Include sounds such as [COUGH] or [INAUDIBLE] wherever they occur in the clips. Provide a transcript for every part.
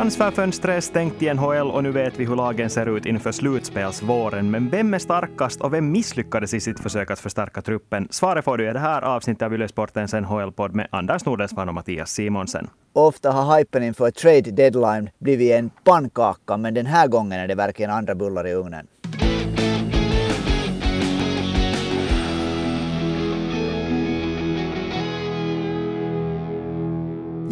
Transferfönstret är stängt i NHL och nu vet vi hur lagen ser ut inför slutspelsvåren. Men vem är starkast och vem misslyckades i sitt försök att förstärka truppen? Svaret får du i det här avsnittet av Ylesportens NHL-podd med Anders Nordensvan och Mattias Simonsen. Ofta har hypen inför trade deadline blivit en pannkaka, men den här gången är det verkligen andra bullar i ugnen.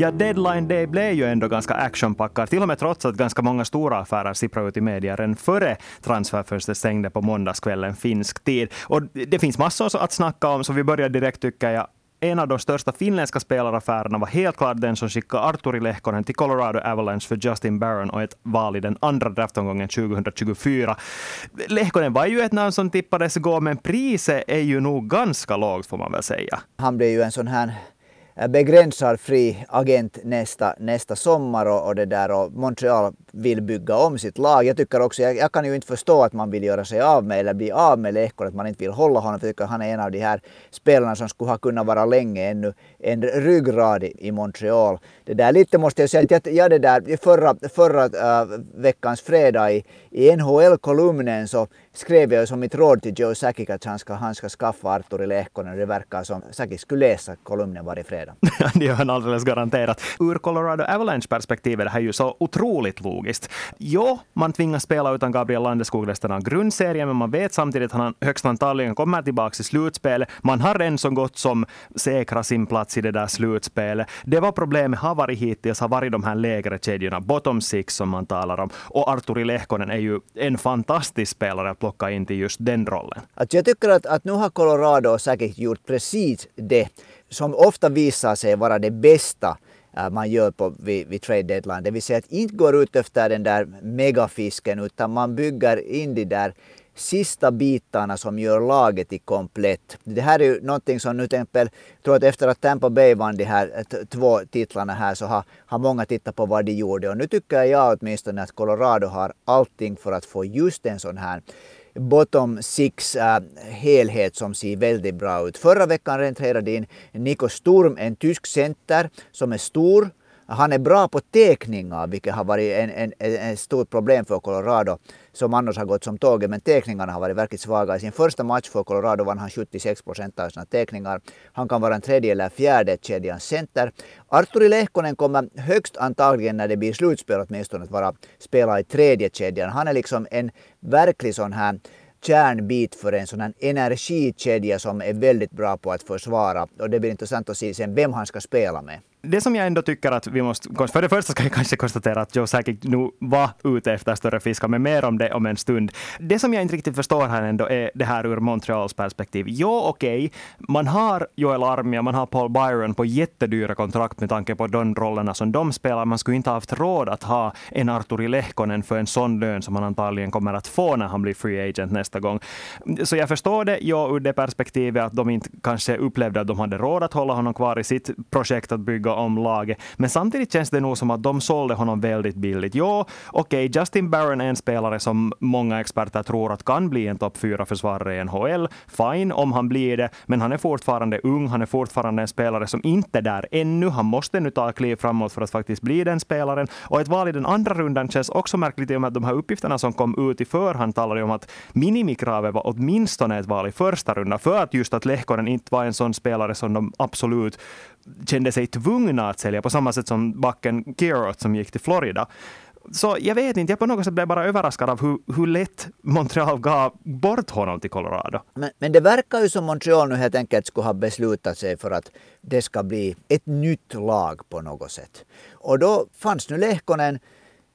Ja, deadline day blev ju ändå ganska actionpackad, till och med trots att ganska många stora affärer sipprade ut i media redan före transferfönstret stängde på måndagskvällen finsk tid. Och det finns massor att snacka om, så vi börjar direkt tycker jag en av de största finländska spelaraffärerna var helt klart den som skickade Arturi Lehkonen till Colorado Avalanche för Justin Barron och ett val i den andra draftomgången 2024. Lehkonen var ju ett namn som tippades gå, men priset är ju nog ganska lågt får man väl säga. Han blev ju en sån här begränsad fri agent nästa, nästa sommar och, och, det där och Montreal vill bygga om sitt lag. Jag tycker också, jag, jag, kan ju inte förstå att man vill göra sig av med eller bli av med Lehkonen, att man inte vill hålla honom. För jag tycker han är en av de här spelarna som skulle ha kunnat vara länge ännu en ryggrad i Montreal. Det där lite måste jag säga att jag, jag det där förra, förra uh, veckans fredag i, i NHL-kolumnen så skrev jag som mitt råd till Joe Sakic att han ska, han ska skaffa Arturi Lehkonen. Det verkar som Sakic skulle läsa kolumnen varje fredag. [LAUGHS] det gör han alldeles garanterat. Ur Colorado Avalanche-perspektiv är det här ju så otroligt logiskt. Jo, man tvingas spela utan Gabriel Landeskog resten av grundserien, men man vet samtidigt att han högst antagligen kommer tillbaka i slutspelet. Man har en så gott som säkra sin plats i det där slutspelet. Det var problemet har varit hittills, har varit de här lägre kedjorna, bottom six som man talar om. Och Arturi Lehkonen är ju en fantastisk spelare att plocka in till just den rollen. Att jag tycker att, att nu har Colorado säkert gjort precis det som ofta visar sig vara det bästa äh, man gör på, vid, vid trade deadline. Det vill säga att inte går ut efter den där megafisken utan man bygger in de där sista bitarna som gör laget i komplett. Det här är ju någonting som nu till exempel, jag tror att efter att Tampa Bay vann de här äh, två titlarna här så har, har många tittat på vad de gjorde och nu tycker jag åtminstone att Colorado har allting för att få just en sån här bottom six äh, helhet som ser väldigt bra ut. Förra veckan rentrerade in Nico Sturm, en tysk center som är stor, han är bra på teckningar, vilket har varit en, en, en stort problem för Colorado, som annars har gått som tåget. Men teckningarna har varit verkligt svaga. I sin första match för Colorado vann han 76 procent av sina teckningar. Han kan vara en tredje eller fjärde kedjans center. Arturi Lehkonen kommer högst antagligen när det blir slutspel åtminstone att vara spela i tredje kedjan. Han är liksom en verklig sån här kärnbit för en sån här energikedja som är väldigt bra på att försvara. Och det blir intressant att se sen vem han ska spela med det som jag ändå tycker att vi måste... För det första ska jag kanske konstatera att Joe Sakic nu var ute efter större fiskar, men mer om det om en stund. Det som jag inte riktigt förstår här ändå är det här ur Montreals perspektiv. Jo, okej, okay, man har Joel Armia, man har Paul Byron på jättedyra kontrakt med tanke på de rollerna som de spelar. Man skulle inte ha haft råd att ha en Arturi Lehkonen för en sån lön som han antagligen kommer att få när han blir free agent nästa gång. Så jag förstår det, jo, ur det perspektivet att de inte kanske upplevde att de hade råd att hålla honom kvar i sitt projekt att bygga om laget. Men samtidigt känns det nog som att de sålde honom väldigt billigt. Jo, okej, okay, Justin Barron är en spelare som många experter tror att kan bli en topp fyra försvarare i NHL. Fine om han blir det, men han är fortfarande ung. Han är fortfarande en spelare som inte är där ännu. Han måste nu ta kliv framåt för att faktiskt bli den spelaren. Och ett val i den andra rundan känns också märkligt i och med att de här uppgifterna som kom ut i förhand talade om att minimikravet var åtminstone ett val i första rundan för att just att Lehkonen inte var en sån spelare som de absolut kände sig tvungna att sälja på samma sätt som backen Kirot som gick till Florida. Så jag vet inte, jag på något sätt blev bara överraskad av hur, hur lätt Montreal gav bort honom till Colorado. Men, men det verkar ju som Montreal nu helt enkelt skulle ha beslutat sig för att det ska bli ett nytt lag på något sätt. Och då fanns nu Lehkonen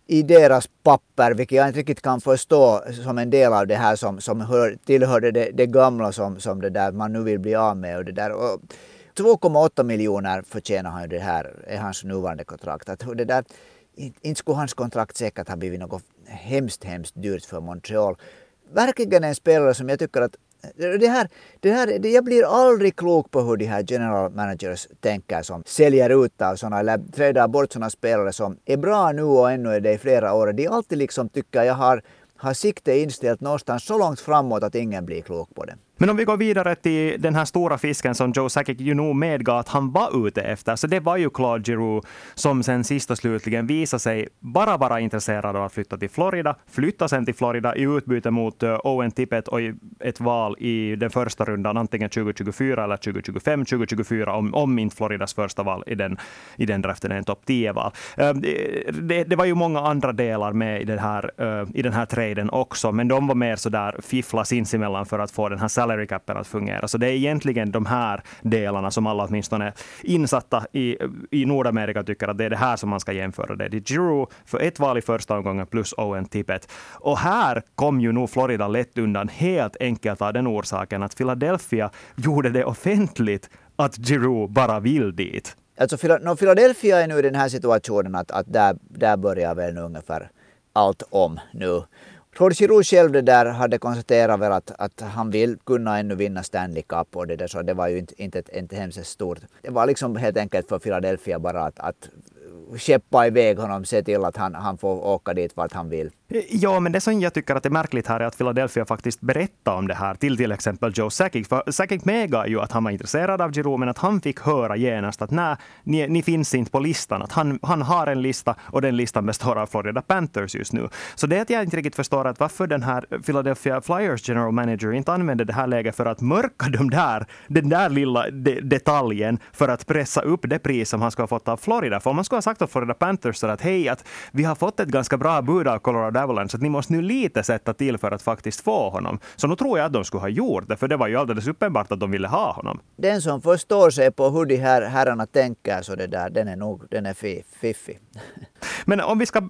i deras papper, vilket jag inte riktigt kan förstå som en del av det här som, som hör, tillhörde det, det gamla som, som det där man nu vill bli av med. Och det där. Och 2,8 miljoner förtjänar han ju det här, är hans nuvarande kontrakt. Att det där, inte skulle hans kontrakt säkert ha blivit något hemskt, hemskt dyrt för Montreal. Verkligen en spelare som jag tycker att det här, det här, det, jag blir aldrig klok på hur de här general managers tänker som säljer ut av såna, eller trädar bort sådana spelare som är bra nu och ännu är det i flera år. De alltid liksom tycker jag har, har sikte inställt någonstans så långt framåt att ingen blir klok på det. Men om vi går vidare till den här stora fisken som Joe Sakic ju nog medgav att han var ute efter, så det var ju Claude Giroux som sen sist och slutligen visade sig bara vara intresserad av att flytta till Florida, flytta sen till Florida i utbyte mot eh, Owen Tippett och ett val i den första rundan, antingen 2024 eller 2025, 2024 om, om inte Floridas första val i den, i den draften är en topp 10-val. Eh, det, det, var ju många andra delar med i den här, eh, i den här traden också, men de var mer så där fiffla sinsemellan för att få den här salary capen att fungera. Så det är egentligen de här delarna som alla åtminstone insatta i, i Nordamerika tycker att det är det här som man ska jämföra. Det är Giroux för ett val i första omgången plus Owen Tippett. Och här kom ju nog Florida lätt undan helt enkelt av den orsaken att Philadelphia gjorde det offentligt att Giroux bara vill dit. Alltså Philadelphia är nu i den här situationen att, att där, där börjar väl nu ungefär allt om nu. Claude Giroux själv det där hade konstaterat väl att, att han vill kunna ännu vinna Stanley Cup och det där så det var ju inte, inte, inte hemskt stort. Det var liksom helt enkelt för Philadelphia bara att, att skeppa iväg honom, se till att han, han får åka dit vart han vill. Ja, men det som jag tycker att är märkligt här är att Philadelphia faktiskt berättar om det här till till exempel Joe Sakic. För Sakic medgav ju att han var intresserad av Giroud, men att han fick höra genast att nej, ni, ni, finns inte på listan. Att han, han har en lista och den listan består av Florida Panthers just nu. Så det att jag inte riktigt förstår att varför den här Philadelphia Flyers general manager inte använde det här läget för att mörka de där, den där lilla de, detaljen för att pressa upp det pris som han ska ha fått av Florida. För om man skulle ha sagt åt Florida Panthers så att hej, att vi har fått ett ganska bra bud av Colorado Avalanche, att ni måste nu lite sätta till för att faktiskt få honom. Så nu tror jag att de skulle ha gjort det, för det var ju alldeles uppenbart att de ville ha honom. Den som förstår sig på hur de här herrarna tänker, så det där, den är nog den är fiffig. [LAUGHS] Men om vi ska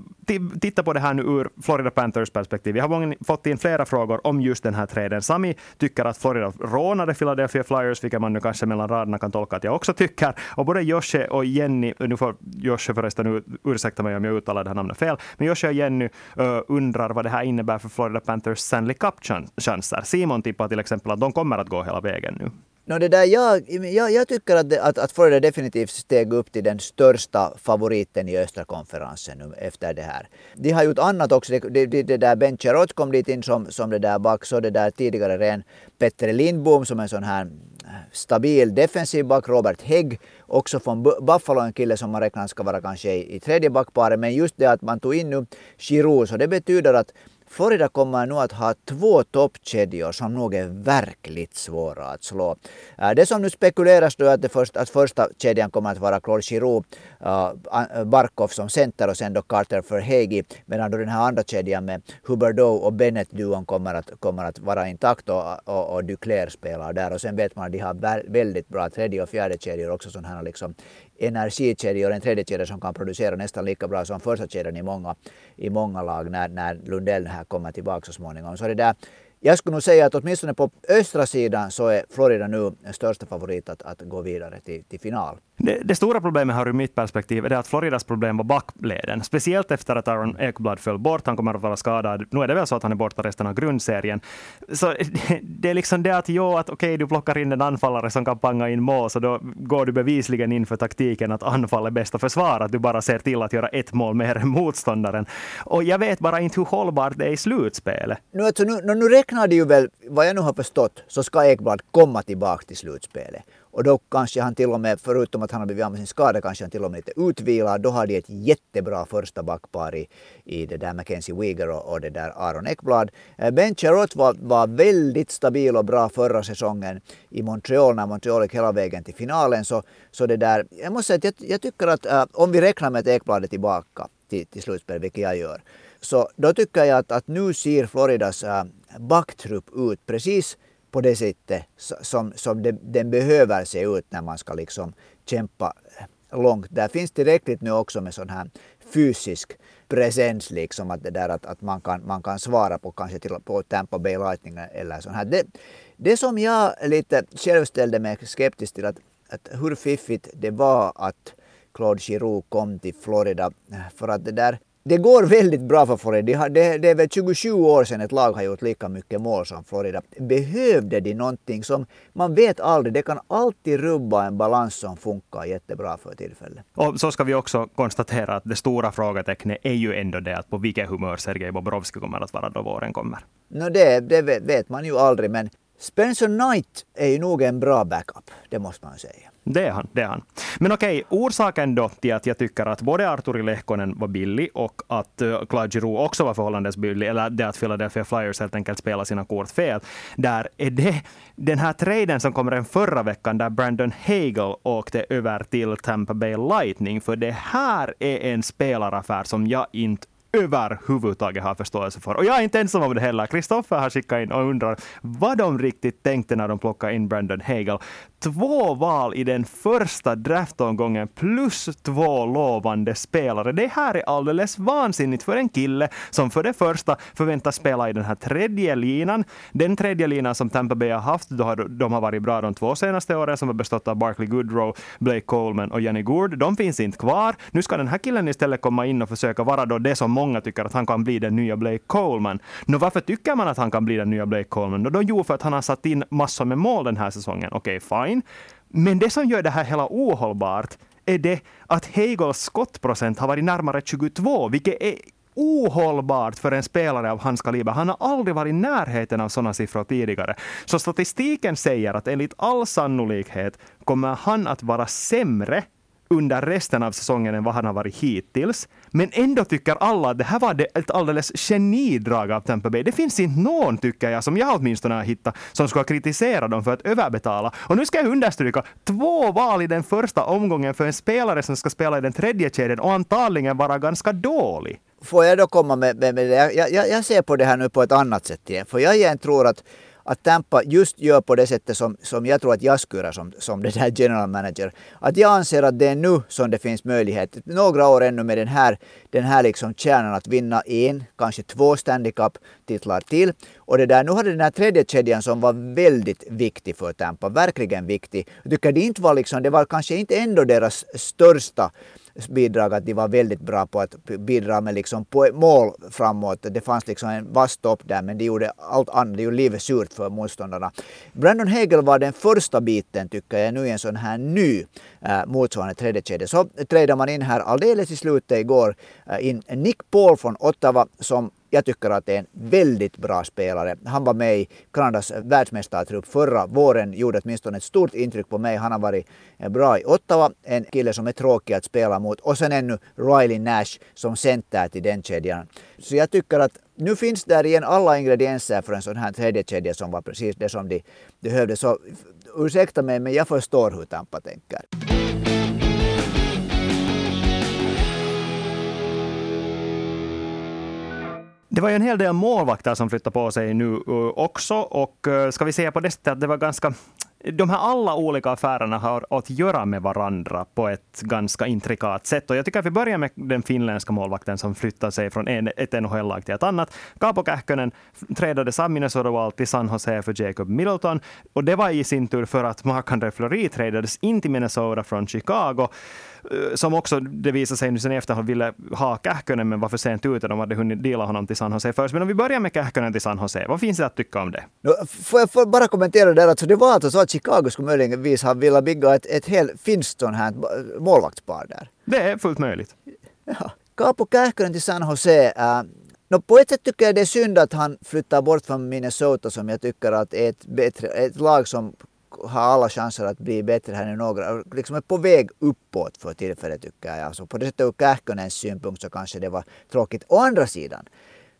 titta på det här nu ur Florida Panthers perspektiv. Vi har fått in flera frågor om just den här traden. Sami tycker att Florida rånade Philadelphia Flyers, vilket man nu kanske mellan raderna kan tolka att jag också tycker. Och både Joshe och Jenny, nu får Joshe förresten ursäkta mig om jag uttalar det här namnet fel, men Joshe och Jenny uh, undrar vad det här innebär för Florida Panthers Stanley Cup-chanser. Simon tippar till exempel att de kommer att gå hela vägen nu. No, det där, jag, jag, jag tycker att, att, att Florida definitivt steg upp till den största favoriten i östra konferensen nu efter det här. De har gjort annat också. Det, det, det där Ben Chirot kom dit in som, som det där back, så det där tidigare ren Petter Lindbom som en sån här stabil defensiv back. Robert Hägg, också från Buffalo, en kille som man räknar ska vara kanske i, i tredje backparet. Men just det att man tog in nu Giroud, så det betyder att Florida kommer nu att ha två toppkedjor som nog är verkligt svåra att slå. Äh, det som nu spekuleras då är att, först, att första kedjan kommer att vara Claude Giroux, uh, Barkov som center och sen då Carter Verhegi. Medan då den här andra kedjan med Huberdeau och Bennett-duon kommer att, kommer att vara intakt och, och, och Duclair spelar där. Och sen vet man att de har väldigt bra tredje och fjärde kedjor också sådana här liksom energikedjor, en tredje kedja som kan producera nästan lika bra som första kedjan i många, i många lag när, när Lundell här kommer tillbaka så småningom. Så det där, jag skulle nog säga att åtminstone på östra sidan så är Florida nu största favorit att, att gå vidare till, till final. Det, det, stora problemet här ur mitt perspektiv är det att Floridas problem var backleden. Speciellt efter att Aaron Ekblad föll bort. Han kommer att vara skadad. Nu är det väl så att han är borta resten av grundserien. Så det, [LAUGHS] det är liksom det att, jo, att okej, okay, du plockar in en anfallare som kan panga in mål, så då går du bevisligen in för taktiken att anfall är bästa försvar. Att du bara ser till att göra ett mål mer än motståndaren. Och jag vet bara inte hur hållbart det är i slutspelet. Nu, alltså, nu, nu räknar de ju väl, vad jag nu har förstått, så ska Ekblad komma tillbaka till slutspelet. Och då kanske han till och med, förutom att han har blivit av med sin skada, kanske han till och med lite utvilad. Då har de ett jättebra första backpar i, i det där Mackenzie Weger och, och det där Aaron Ekblad. Eh, ben Charrot var, var väldigt stabil och bra förra säsongen i Montreal när Montreal gick hela vägen till finalen. Så, så det där, jag måste säga att jag, jag tycker att äh, om vi räknar med att Ekblad är tillbaka till, till slutspel, vilket jag gör, så då tycker jag att, att nu ser Floridas äh, backtrupp ut precis på det sättet som, som det, den behöver se ut när man ska liksom kämpa eh, långt. Där finns tillräckligt nu också med sån här fysisk presens, liksom att, det där att, att man, kan, man kan svara på kanske till, på Tampa Bay Lightning eller sån här. Det, det som jag lite själv ställde mig skeptisk till, att, att hur fiffigt det var att Claude Giroux kom till Florida. Eh, för att det där det går väldigt bra för Florida. Det, det är väl 27 år sedan ett lag har gjort lika mycket mål som Florida. Behövde de någonting som man vet aldrig, det kan alltid rubba en balans som funkar jättebra för tillfället. Och så ska vi också konstatera att det stora frågetecknet är ju ändå det att på vilket humör Sergej Bobrovski kommer att vara då våren kommer. No det, det vet man ju aldrig, men Spencer Knight är ju nog en bra backup, det måste man säga. Det är han. Det är han. Men okej, orsaken då till att jag tycker att både Arturi Lehkonen var billig och att eh, Claude Giroux också var förhållandes billig, eller det att Philadelphia Flyers helt enkelt spelar sina kort fel, där är det den här traden som kom den förra veckan där Brandon Hagel åkte över till Tampa Bay Lightning, för det här är en spelaraffär som jag inte överhuvudtaget har förståelse för. Och jag är inte ensam om det heller. Kristoffer har skickat in och undrar vad de riktigt tänkte när de plockade in Brandon Hagel. Två val i den första draftomgången plus två lovande spelare. Det här är alldeles vansinnigt för en kille som för det första förväntas spela i den här tredje linan. Den tredje linan som Tampa Bay har haft, då har, de har varit bra de två senaste åren, som har bestått av Barkley Goodrow, Blake Coleman och Jenny Gourd. De finns inte kvar. Nu ska den här killen istället komma in och försöka vara då det som många tycker att han kan bli den nya Blake Coleman. Nå, varför tycker man att han kan bli den nya Blake Coleman? Då, jo, för att han har satt in massor med mål den här säsongen. Okej, okay, fine. Men det som gör det här hela ohållbart är det att Hegels skottprocent har varit närmare 22, vilket är ohållbart för en spelare av hans kaliber. Han har aldrig varit i närheten av sådana siffror tidigare. Så statistiken säger att enligt all sannolikhet kommer han att vara sämre under resten av säsongen än vad han har varit hittills. Men ändå tycker alla att det här var ett alldeles genidrag av Tampa Bay. Det finns inte någon, tycker jag, som jag åtminstone har hittat, som skulle kritisera dem för att överbetala. Och nu ska jag understryka, två val i den första omgången för en spelare som ska spela i den tredje kedjan och antagligen vara ganska dålig. Får jag då komma med, med, med det? Jag, jag, jag ser på det här nu på ett annat sätt igen. För jag igen tror att att Tampa just gör på det sättet som, som jag tror att jag skulle göra som, som det där general manager. Att jag anser att det är nu som det finns möjlighet, några år ännu med den här, den här liksom kärnan att vinna en, kanske två Stanley Cup-titlar till. Och det där, nu hade den här tredje kedjan som var väldigt viktig för Tampa, verkligen viktig. Jag tycker det inte var liksom, det var kanske inte ändå deras största bidrag att de var väldigt bra på att bidra med liksom mål framåt. Det fanns liksom en vass topp där men de gjorde allt annat, de gjorde livet surt för motståndarna. Brandon Hegel var den första biten tycker jag nu i en sån här ny äh, motsvarande tredje kedja. Så trädde man in här alldeles i slutet igår äh, in Nick Paul från Ottawa som jag tycker att det är en väldigt bra spelare. Han var med i Kanadas världsmästartrupp förra våren, gjorde åtminstone ett stort intryck på mig. Han har varit eh, bra i Ottawa, en kille som är tråkig att spela mot. Och sen ännu Riley Nash som center till den kedjan. Så jag tycker att nu finns där igen alla ingredienser för en sån här tredje kedja som var precis det som de behövde. Så ursäkta mig, men jag förstår hur Tampa tänker. Det var ju en hel del målvakter som flyttade på sig nu eh, också. Och eh, ska vi säga på det sättet att det var ganska de här alla olika affärerna har att göra med varandra på ett ganska intrikat sätt. Och jag tycker att vi börjar med den finländska målvakten som flyttar sig från en, ett NHL-lag till ett annat. Kaapo Kähkönen trädades av Minnesota Wild till San Jose för Jacob Middleton. Och det var i sin tur för att Marc-André Fleury trädades in till Minnesota från Chicago. Eh, som också, det visade sig nu sen efter, han ville ha Kähkönen men var för sent ute. De hade hunnit dela honom till San Jose först. Men om vi börjar med Kähkönen till San Jose, vad finns det att tycka om det? Får jag bara kommentera det där, alltså det var alltså så att Chicago skulle möjligtvis ha velat bygga ett, ett helt finskt sånt här målvaktspar där. Det är fullt möjligt. Ja. Kaapo Kähkönen till San Jose. Äh, no, på ett sätt tycker jag det är synd att han flyttar bort från Minnesota som jag tycker att är ett, bättre, ett lag som har alla chanser att bli bättre här nu några. Liksom är på väg uppåt för tillfället tycker jag. Alltså på det sättet ur Kähkönens synpunkt så kanske det var tråkigt. Å andra sidan,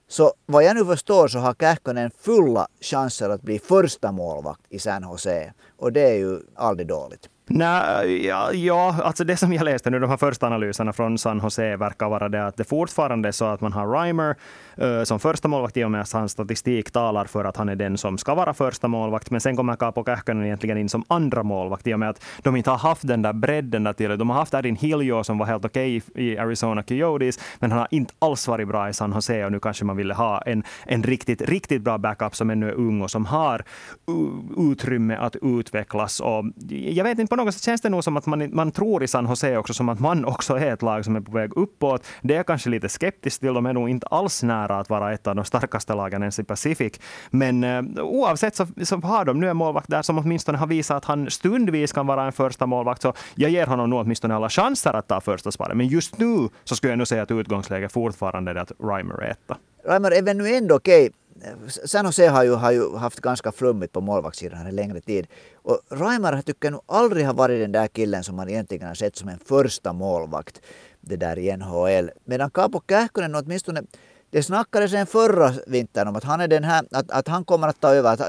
så vad jag nu förstår så har Kähkönen fulla chanser att bli första målvakt i San Jose. Och det är ju aldrig dåligt. Nej, ja, ja, alltså det som jag läste nu, de här första analyserna från San Jose verkar vara det att det fortfarande är så att man har Reimer uh, som första målvakt i och med att hans statistik talar för att han är den som ska vara första målvakt. Men sen kommer Kaapo Kähkönen egentligen in som andra målvakt i och med att de inte har haft den där bredden där till. De har haft Erin Hiljo som var helt okej okay i Arizona Coyotes, men han har inte alls varit bra i San Jose och nu kanske man ville ha en, en riktigt, riktigt bra backup som ännu är ung och som har utrymme att utvecklas. Och jag vet inte på något sätt känns det nog som att man, man tror i San Jose också som att man också är ett lag som är på väg uppåt. Det är kanske lite skeptiskt till. De är nog inte alls nära att vara ett av de starkaste lagen ens i Pacific. Men uh, oavsett så, så har de nu en målvakt där som åtminstone har visat att han stundvis kan vara en första målvakt. Så jag ger honom nog åtminstone alla chanser att ta första sparet. Men just nu så skulle jag nog säga att utgångsläget fortfarande är att Reimer är etta. Reimer är väl nu ändå okej. San Jose har ju, har ju haft ganska flummigt på målvaktssidan en längre tid. Och Raimar tycker jag nog aldrig har varit den där killen som man egentligen har sett som en första målvakt det där i NHL. Medan Kaapo Kähkönen åtminstone det snackades sen förra vintern om att han, är den här, att, att han kommer att ta över. Att,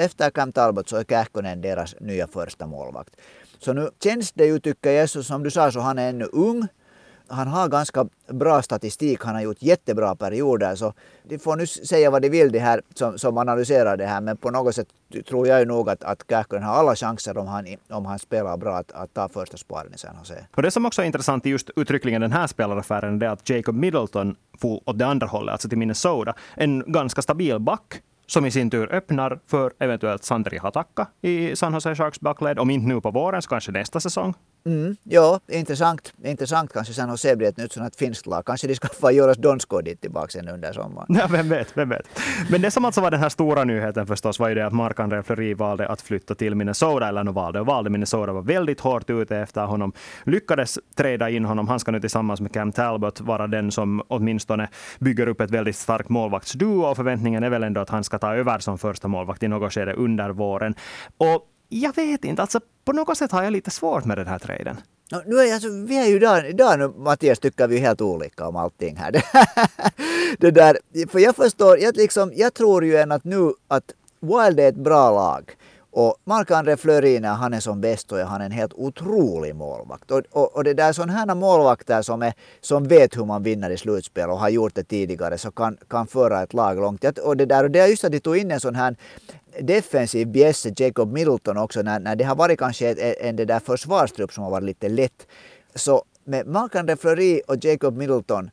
efter Cam Talbot så är Kähkönen deras nya första målvakt. Så nu känns det ju, tycker jag, som du sa, så han är ännu ung han har ganska bra statistik, han har gjort jättebra perioder. Så de får nu säga vad de vill de här som, som analyserar det här men på något sätt tror jag ju nog att, att Kähkönen har alla chanser om han, om han spelar bra att, att ta första sparen i San Jose. Och det som också är intressant i just uttryckligen den här spelaraffären är att Jacob Middleton får åt det andra hållet, alltså till Minnesota. En ganska stabil back som i sin tur öppnar för eventuellt Sandri Hatakka i San Jose Sharks backled. Om inte nu på våren så kanske nästa säsong. Mm, ja, intressant. Intressant kanske sen att se blir ett nytt sånt finskt lag. Kanske de ska [LAUGHS] få Jonas Donskoj dit tillbaka sen under sommaren. Ja, vem vet, vem vet. Men det som alltså var den här stora nyheten förstås var ju det att Marc-André Fleury valde att flytta till Minnesota, eller nu valde och valde. Minnesota var väldigt hårt ute efter honom. Lyckades träda in honom. Han ska nu tillsammans med Cam Talbot vara den som åtminstone bygger upp ett väldigt starkt målvaktsduo och förväntningen är väl ändå att han ska ta över som första målvakt i något skede under våren. Och jag vet inte, alltså på något sätt har jag lite svårt med den här traden. No, nu är alltså, vi är ju idag, där nu, Mattias, tycker vi helt olika om allting här. [LAUGHS] det där, för jag förstår, jag, liksom, jag tror ju än att nu att Wild är ett bra lag. Och Marc-André Fleury när han är som bäst så är han en helt otrolig målvakt. Och, och, och det där sådana här målvakter som, är, som vet hur man vinner i slutspel och har gjort det tidigare så kan, kan föra ett lag långt. Och det, där, och det är just att de tog in en sån här defensiv bjässe, Jacob Middleton också, när, när det har varit kanske en, en det där försvarstrupp som har varit lite lätt. Så med Marc-André Fleury och Jacob Middleton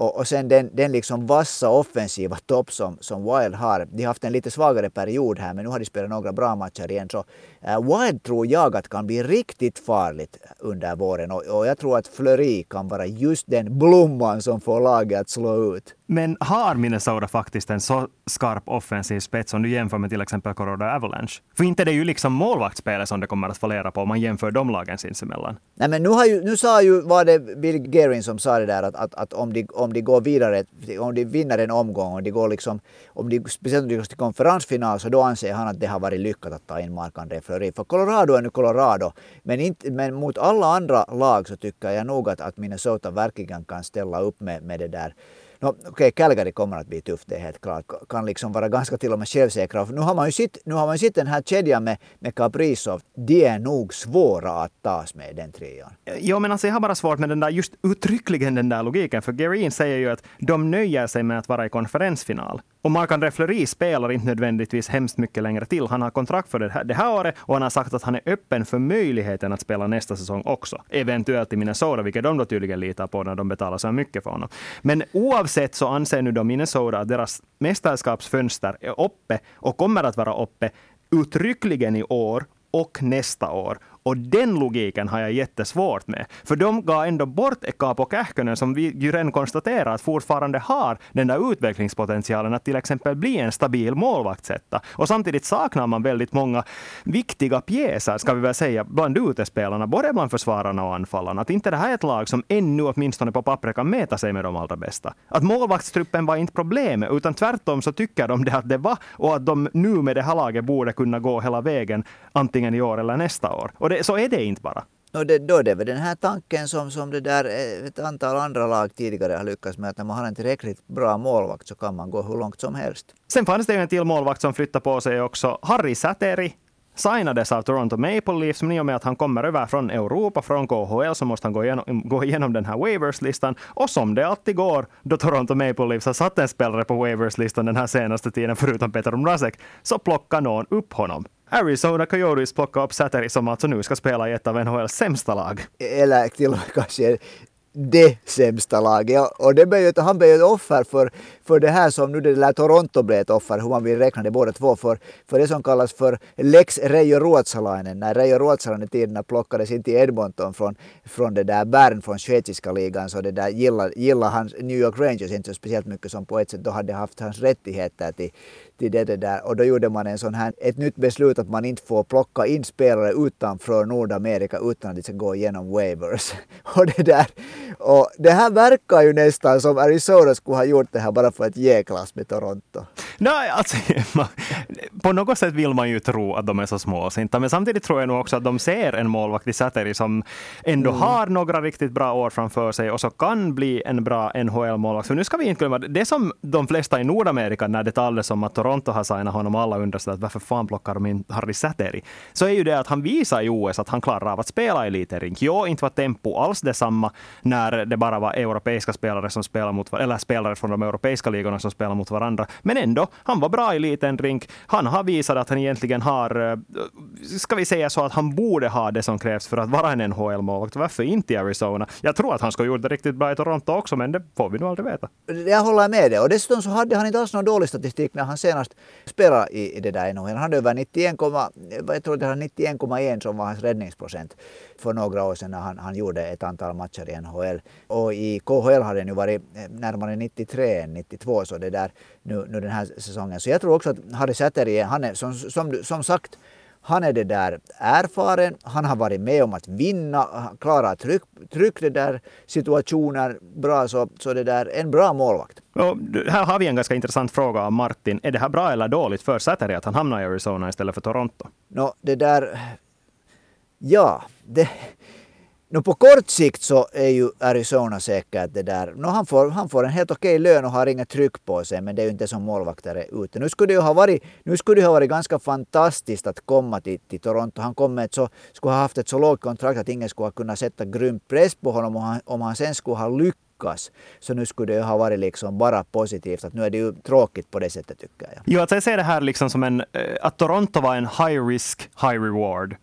och, och sen den, den liksom vassa offensiva topp som, som Wild har. De har haft en lite svagare period här men nu har de spelat några bra matcher igen. Så uh, Wild tror jag att kan bli riktigt farligt under våren och, och jag tror att Fleury kan vara just den blomman som får laget att slå ut. Men har Minnesota faktiskt en så skarp offensiv spets om du jämför med till exempel Colorado Avalanche? För inte det är ju liksom målvaktsspelet som det kommer att fallera på om man jämför de lagen sinsemellan. Nej men nu, har ju, nu sa ju, var det Bill Guerin som sa det där att, att, att om, de, om om de går vidare, om de vinner en omgång, och de går liksom, om de, speciellt om de går till konferensfinal, så då anser han att det har varit lyckat att ta in Marc-André Fleury. För Colorado är nu Colorado, men, inte, men mot alla andra lag så tycker jag nog att, att Minnesota verkligen kan ställa upp med, med det där No, Okej, okay, Calgary kommer att bli tufft, det är helt klart. Kan liksom vara ganska till och med självsäkra. Nu har man ju sett, nu har man sett den här kedjan med, med Kaprizov. De är nog svåra att tas med den trion. Jo, men alltså jag har bara svårt med den där, just uttryckligen den där logiken. För Gerin säger ju att de nöjer sig med att vara i konferensfinal. Och Marc-André Fleury spelar inte nödvändigtvis hemskt mycket längre till. Han har kontrakt för det här, det här året och han har sagt att han är öppen för möjligheten att spela nästa säsong också. Eventuellt i Minnesota, vilket de då tydligen litar på när de betalar så mycket för honom. Men oavsett så anser nu då Minnesota att deras mästerskapsfönster är uppe och kommer att vara uppe uttryckligen i år och nästa år. Och den logiken har jag jättesvårt med. För de gav ändå bort Ekapo Kähkönen som vi ju redan konstaterar att fortfarande har den där utvecklingspotentialen att till exempel bli en stabil målvaktsetta. Och samtidigt saknar man väldigt många viktiga pjäser, ska vi väl säga, bland utespelarna, både bland försvararna och anfallarna. Att inte det här är ett lag som ännu åtminstone på pappret kan mäta sig med de allra bästa. Att målvaktstruppen var inte problemet, utan tvärtom så tycker de det att det var och att de nu med det här laget borde kunna gå hela vägen, antingen i år eller nästa år. Och det, så är det inte bara. Och det, då är det väl den här tanken som, som det där eh, ett antal andra lag tidigare har lyckats med, att när man har en tillräckligt bra målvakt så kan man gå hur långt som helst. Sen fanns det ju en till målvakt som flyttade på sig också. Harry Säteri signades av Toronto Maple Leafs, men i och med att han kommer över från Europa, från KHL, så måste han gå igenom, gå igenom den här waivers-listan. Och som det alltid går då Toronto Maple Leafs har satt en spelare på waivers-listan den här senaste tiden, förutom Peter Mrazek, så plockar någon upp honom. Arizona Coyotes plockar upp Sateri som alltså nu ska spela i ett av NHLs sämsta lag. Eller till och med kanske det sämsta laget. Och det blev ju, han blev ett offer för, för det här som nu det där Toronto blev ett offer, hur man vill räkna det båda två, för, för det som kallas för Lex Reijo Ruotsalainen. När Reijo Ruotsalainen i tiderna plockades in till Edmonton från, från det där Bern från schweiziska ligan, så det där gillade, gillade han New York Rangers inte så speciellt mycket som på ett sätt då hade haft hans rättigheter till, till det, det där. Och då gjorde man en sån här, ett nytt beslut att man inte får plocka in spelare utanför Nordamerika utan att de ska gå igenom waivers. [LAUGHS] Och det där. Och det här verkar ju nästan som Arizona skulle ha gjort det här bara för att ge klass med Toronto. Nej, alltså, [LAUGHS] på något sätt vill man ju tro att de är så småsinta, men samtidigt tror jag nog också att de ser en målvakt i Säteri som ändå mm. har några riktigt bra år framför sig och så kan bli en bra NHL-målvakt. För nu ska vi inte glömma, det som de flesta i Nordamerika, när det talades om att Toronto Toronto har signat honom, och alla undrar sig att varför fan plockar de in Harry Säteri? Så är ju det att han visar i OS att han klarar av att spela elitering. Jo, inte var tempo alls detsamma när det bara var europeiska spelare som spelade mot eller spelare från de europeiska ligorna som spelade mot varandra. Men ändå, han var bra i liten rink. Han har visat att han egentligen har, eh, ska vi säga så att han borde ha det som krävs för att vara en NHL-målvakt. Varför inte i Arizona? Jag tror att han skulle ha gjort det riktigt bra i Toronto också, men det får vi nog aldrig veta. Jag håller med dig. Och dessutom så hade han inte alls någon dålig statistik när han senast spelade i, i det där NHL. Han hade över 91, jag tror det var 91,1 som var hans räddningsprocent för några år sedan när han, han gjorde ett antal matcher i NHL. Och i KHL har den ju varit eh, närmare 93 än 92 så det där nu, nu den här säsongen. Så jag tror också att Harry Säteri, han är som, som, som sagt han är det där erfaren, han har varit med om att vinna, klarar tryck, tryck det där situationer bra, så, så det där en bra målvakt. Och här har vi en ganska intressant fråga av Martin. Är det här bra eller dåligt för Säteri att han hamnar i Arizona istället för Toronto? No, det där... Ja, det, No, på kort sikt så är ju Arizona säkert det där. No, han, får, han får en helt okej lön och har inget tryck på sig men det är ju inte som målvakter är ute. Nu skulle det ju ha varit, nu skulle det ha varit ganska fantastiskt att komma till, till Toronto. Han kom med ett så, skulle ha haft ett så lågt kontrakt att ingen skulle ha kunnat sätta grym press på honom om han, om han sen skulle ha lyckats. Så nu skulle det ha varit liksom bara positivt. Att nu är det ju tråkigt på det sättet tycker jag. Jo, att jag ser det här liksom som en, eh, att Toronto var en high risk, high reward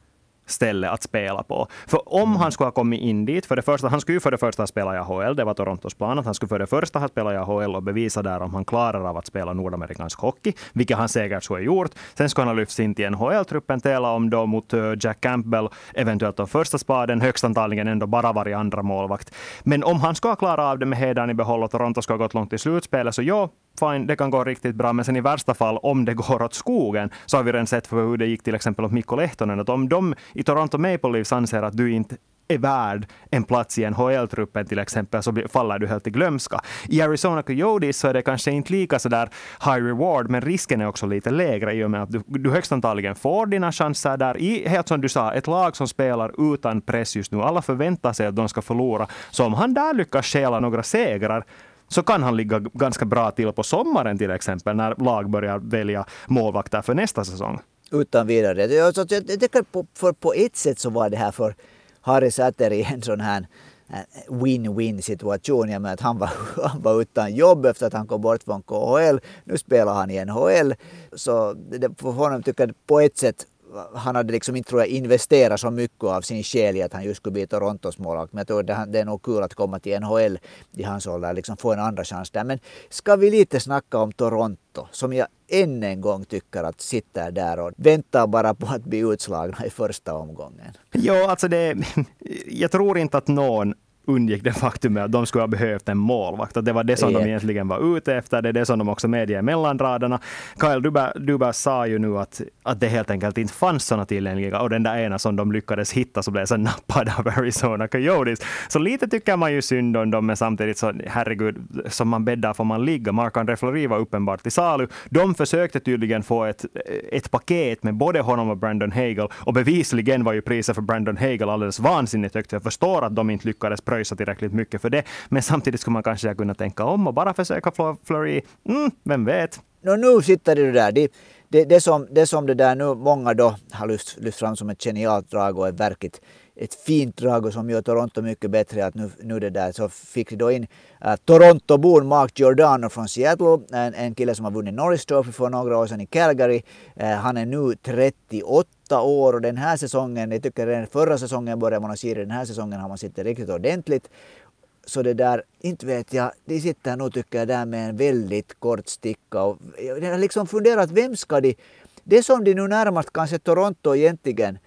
ställe att spela på. För om han skulle ha kommit in dit, för det första, han skulle ju för det första spela i AHL, det var Torontos plan, att han skulle för det första ha spelat i AHL och bevisa där om han klarar av att spela nordamerikansk hockey, vilket han säkert skulle ha gjort. Sen skulle han ha lyfts in till NHL-truppen, tävla om då mot eh, Jack Campbell, eventuellt då första spaden, högst antagligen ändå bara varit andra målvakt. Men om han skulle ha klarat av det med hedern i behåll och Toronto skulle ha gått långt i slutspelet, så ja, fine, det kan gå riktigt bra, men sen i värsta fall, om det går åt skogen, så har vi redan sett för hur det gick till exempel åt Mikko Lehtonen, att om de i Toronto Maple Leafs anser att du inte är värd en plats i NHL-truppen till exempel, så faller du helt i glömska. I Arizona Coyotes så är det kanske inte lika så där high reward, men risken är också lite lägre i och med att du, du högst antagligen får dina chanser där. I, helt som du sa, ett lag som spelar utan press just nu. Alla förväntar sig att de ska förlora. Så om han där lyckas stjäla några segrar, så kan han ligga ganska bra till på sommaren till exempel, när lag börjar välja målvakter för nästa säsong. Utan vidare. Alltså, jag, tycker på, för på ett sätt så var det här för Harry Säteri en sån här eh, win-win situation. Jag menar att han var, [LAUGHS] han var utan jobb efter att han kom bort från KHL. Nu spelar han i NHL. Så det, för honom tycker jag på ett sätt han hade liksom inte tror jag investerat så mycket av sin själ i att han just skulle bli Torontos målvakt. Men jag tror det, det är nog kul att komma till NHL i hans ålder, liksom få en andra chans där. Men ska vi lite snacka om Toronto, som jag än en gång tycker att sitter där och väntar bara på att bli utslagna i första omgången. Ja, alltså det, [LAUGHS] jag tror inte att någon undgick det faktum att de skulle ha behövt en målvakt. Att det var det som yep. de egentligen var ute efter. Det är det som de också medger mellan raderna. Kyle Duba, sa ju nu att, att det helt enkelt inte fanns sådana tillgängliga och den där ena som de lyckades hitta så blev så nappad av [LAUGHS] Arizona Coyotes. Så lite tycker man ju synd om dem, men samtidigt så herregud, som man bäddar får man ligga. Marc-André Fleury var uppenbart till salu. De försökte tydligen få ett, ett paket med både honom och Brandon Hagel och bevisligen var ju priset för Brandon Hagel alldeles vansinnigt högt. Jag förstår att de inte lyckades pröjsa tillräckligt mycket för det. Men samtidigt skulle man kanske kunna tänka om och bara försöka få Flurry. Mm, vem vet? No, nu sitter det där. Det, det, det, som, det som det där nu många då har lyft, lyft fram som ett genialt drag och ett verkligt ett fint drag och som gör Toronto mycket bättre. Att nu, nu det där så fick de då in eh, uh, Toronto-bon Mark Giordano från Seattle. En, en kille som har vunnit Norris Trophy för några år sedan i Calgary. Uh, han är nu 38 år och den här säsongen, jag tycker redan förra säsongen började man se det, den här säsongen har man sett det riktigt ordentligt. Så det där, inte vet jag, de sitter nog tycker jag där med en väldigt kort sticka. Och jag har liksom funderat, vem ska de... Det som de nu närmast kanske Toronto egentligen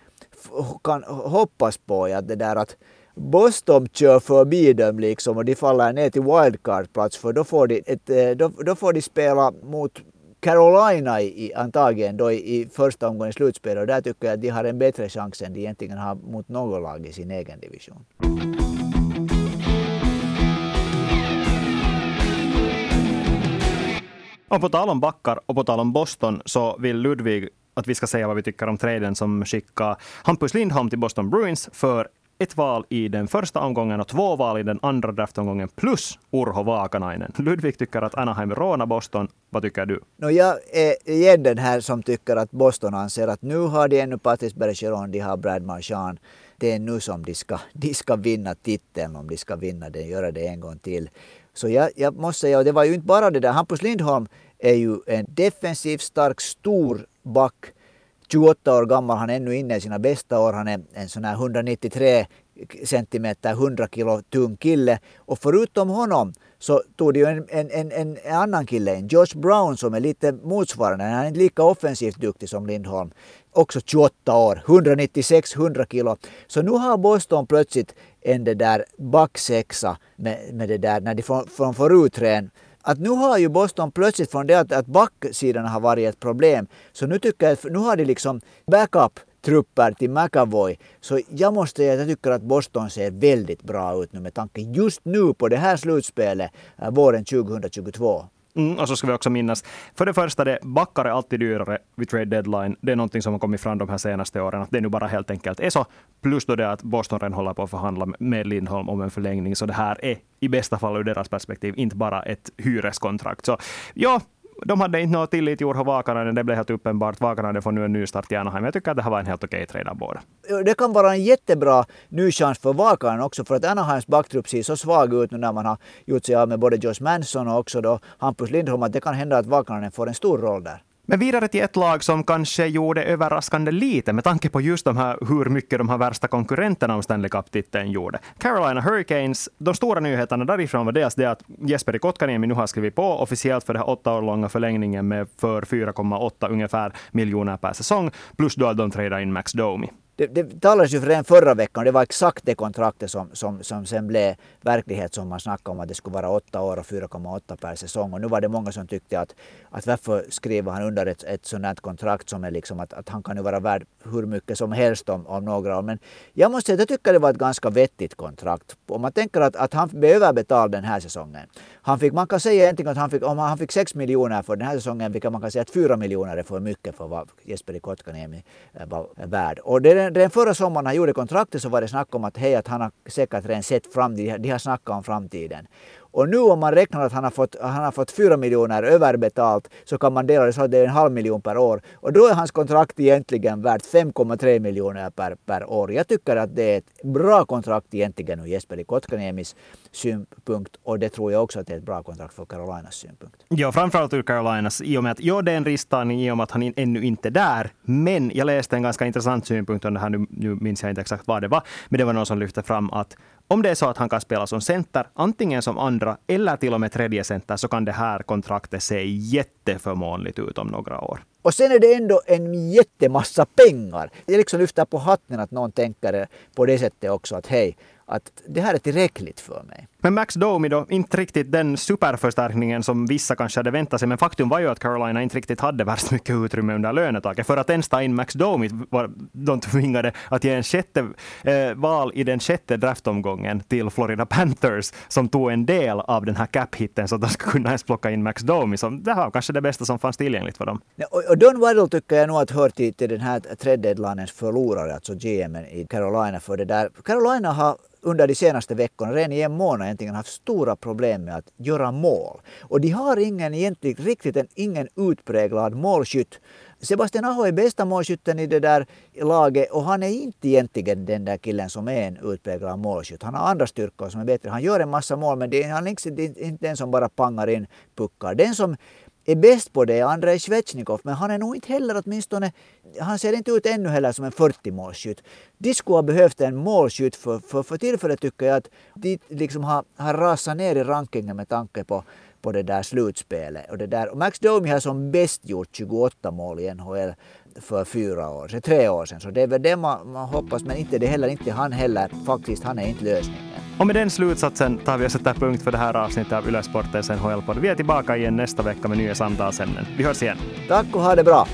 kan hoppas på är att det där att Boston kör förbi dem liksom och de faller ner till wildcardplats för då får de, ett, eh, då, då får de spela mot Carolina i, antagligen då i, i första omgången slutspel och där tycker jag att de har en bättre chans än de egentligen har mot något lag i sin egen division. Och på tal om backar och på tal om Boston så vill Ludvig att vi ska säga vad vi tycker om traden som skickar Hampus Lindholm till Boston Bruins för ett val i den första omgången och två val i den andra draftomgången plus Urho Vaakanainen. Ludvig tycker att Anaheim rånar Boston. Vad tycker du? No, jag är igen den här som tycker att Boston anser att nu har de ännu Patrice Bergeron, de har Brad Marchand. Det är nu som de ska, [LAUGHS] de ska vinna titeln om de ska vinna den, göra det en gång till. Så jag, jag måste säga, och det var ju inte bara det där, Hampus Lindholm är ju en defensivt stark, stor back 28 år gammal, han är ännu inne i sina bästa år. Han är en sån här 193 centimeter, 100 kilo tung kille. Och förutom honom så tog det ju en, en, en, en annan kille, en Josh Brown som är lite motsvarande. Han är inte lika offensivt duktig som Lindholm. Också 28 år, 196-100 kilo. Så nu har Boston plötsligt en det där backsexa med, med det där, när de från, från förut att nu har ju Boston plötsligt från det att, att backsidan har varit ett problem, så nu tycker jag att nu har de liksom backup trupper till McAvoy. Så jag måste säga att jag tycker att Boston ser väldigt bra ut nu med tanke just nu på det här slutspelet eh, våren 2022. Mm, och så ska vi också minnas, för det första, det backar är alltid dyrare vid trade deadline. Det är någonting som har kommit fram de här senaste åren, att det nu bara helt enkelt är så. Plus då det att Boston redan håller på att förhandla med Lindholm om en förlängning, så det här är i bästa fall ur deras perspektiv inte bara ett hyreskontrakt. Så ja, de hade inte något tillit till Urho Vaakanainen, det blev helt uppenbart. Vaakanainen får nu en ny start i Anaheim. Jag tycker att det här var en helt okej trade av båda. Det kan vara en jättebra ny chans för Vaakanen också, för att Anaheims backtrupp ser så svag ut nu när man har gjort sig av med både Josh Manson och också då Hampus Lindholm, att det kan hända att Vaakanen får en stor roll där. Men vidare till ett lag som kanske gjorde överraskande lite med tanke på just de här, hur mycket de här värsta konkurrenterna om Stanley Cup-titeln gjorde. Carolina Hurricanes, de stora nyheterna därifrån var dels det att Jesperi Kotkaniemi nu har skrivit på officiellt för den här åtta år långa förlängningen med för 4,8 ungefär miljoner per säsong, plus då att de tradar in Max Domi det, det talades ju redan förra veckan, det var exakt det kontraktet som, som, som sen blev verklighet som man snackade om att det skulle vara åtta år och 4,8 per säsong. Och nu var det många som tyckte att, att varför skriver han under ett, ett sådant här kontrakt som är liksom att, att han kan ju vara värd hur mycket som helst om, om några år. Men jag måste säga att jag tycker det var ett ganska vettigt kontrakt. Om man tänker att, att han blev överbetald den här säsongen. Han fick, man kan säga egentligen att han fick, om han fick 6 miljoner för den här säsongen, vilket man kan säga att 4 miljoner är för mycket för vad Jesperi Kotkaniemi eh, var värd. Och det den förra sommaren han gjorde kontraktet så var det snack om att hej, att han har säkert redan sett fram, de har snackat om framtiden. Och nu om man räknar att han har fått, han har fått 4 miljoner överbetalt så kan man dela det så att det är en halv miljon per år. Och då är hans kontrakt egentligen värt 5,3 miljoner per, per år. Jag tycker att det är ett bra kontrakt egentligen ur Jesperi Kotkaniemis synpunkt och det tror jag också att det är ett bra kontrakt för Carolinas synpunkt. Ja, framförallt ur Carolinas i och med att ja, det är en risktagning i och med att han ännu inte är där. Men jag läste en ganska intressant synpunkt om det här, nu, nu minns jag inte exakt vad det var, men det var någon som lyfte fram att om det är så att han kan spela som center, antingen som andra eller till och med tredje center, så kan det här kontraktet se jätteförmånligt ut om några år. Och sen är det ändå en jättemassa pengar. Jag liksom lyfter på hatten att någon tänker på det sättet också att hej, att det här är tillräckligt för mig. Men Max Domi då, inte riktigt den superförstärkningen som vissa kanske hade väntat sig. Men faktum var ju att Carolina inte riktigt hade värst mycket utrymme under lönetaket. För att ens ta in Max Domi var de tvingade att ge en sjätte eh, val i den sjätte draftomgången till Florida Panthers som tog en del av den här cap-hitten så att de skulle kunna ens plocka in Max Domi. Så det var kanske det bästa som fanns tillgängligt för dem. Och, och Don Waddle tycker jag nog att hör till, till den här trade deadlinens förlorare, alltså GM i Carolina. För det där. Carolina har under de senaste veckorna, redan i en månad egentligen, haft stora problem med att göra mål. Och de har ingen egentligen riktigt en, ingen utpräglad målskytt. Sebastian Aho är bästa målskytten i det där laget och han är inte egentligen den där killen som är en utpräglad målskytt. Han har andra styrkor som är bättre. Han gör en massa mål men det, han är inte den som bara pangar in puckar. Den som är bäst på det är Andrei Svetjnikov, men han är nog inte heller åtminstone, han ser inte ut ännu heller som en 40-målsskytt. De skulle ha behövt en målskytt för, för, för tillfället tycker jag att de liksom har, har rasat ner i rankingen med tanke på, på det där slutspelet. Och det där. Och Max Domi har som bäst gjort 28 mål i NHL för fyra år sedan, tre år sedan. Så det är väl det man, man hoppas, men inte det heller inte han heller. Faktiskt, han är inte lösningen. Och med den slutsatsen tar vi och sätter punkt för det här avsnittet av Yle Sportens NHL-podd. Vi är tillbaka igen nästa vecka med nya samtalsämnen. Vi hörs igen. Tack och ha det bra.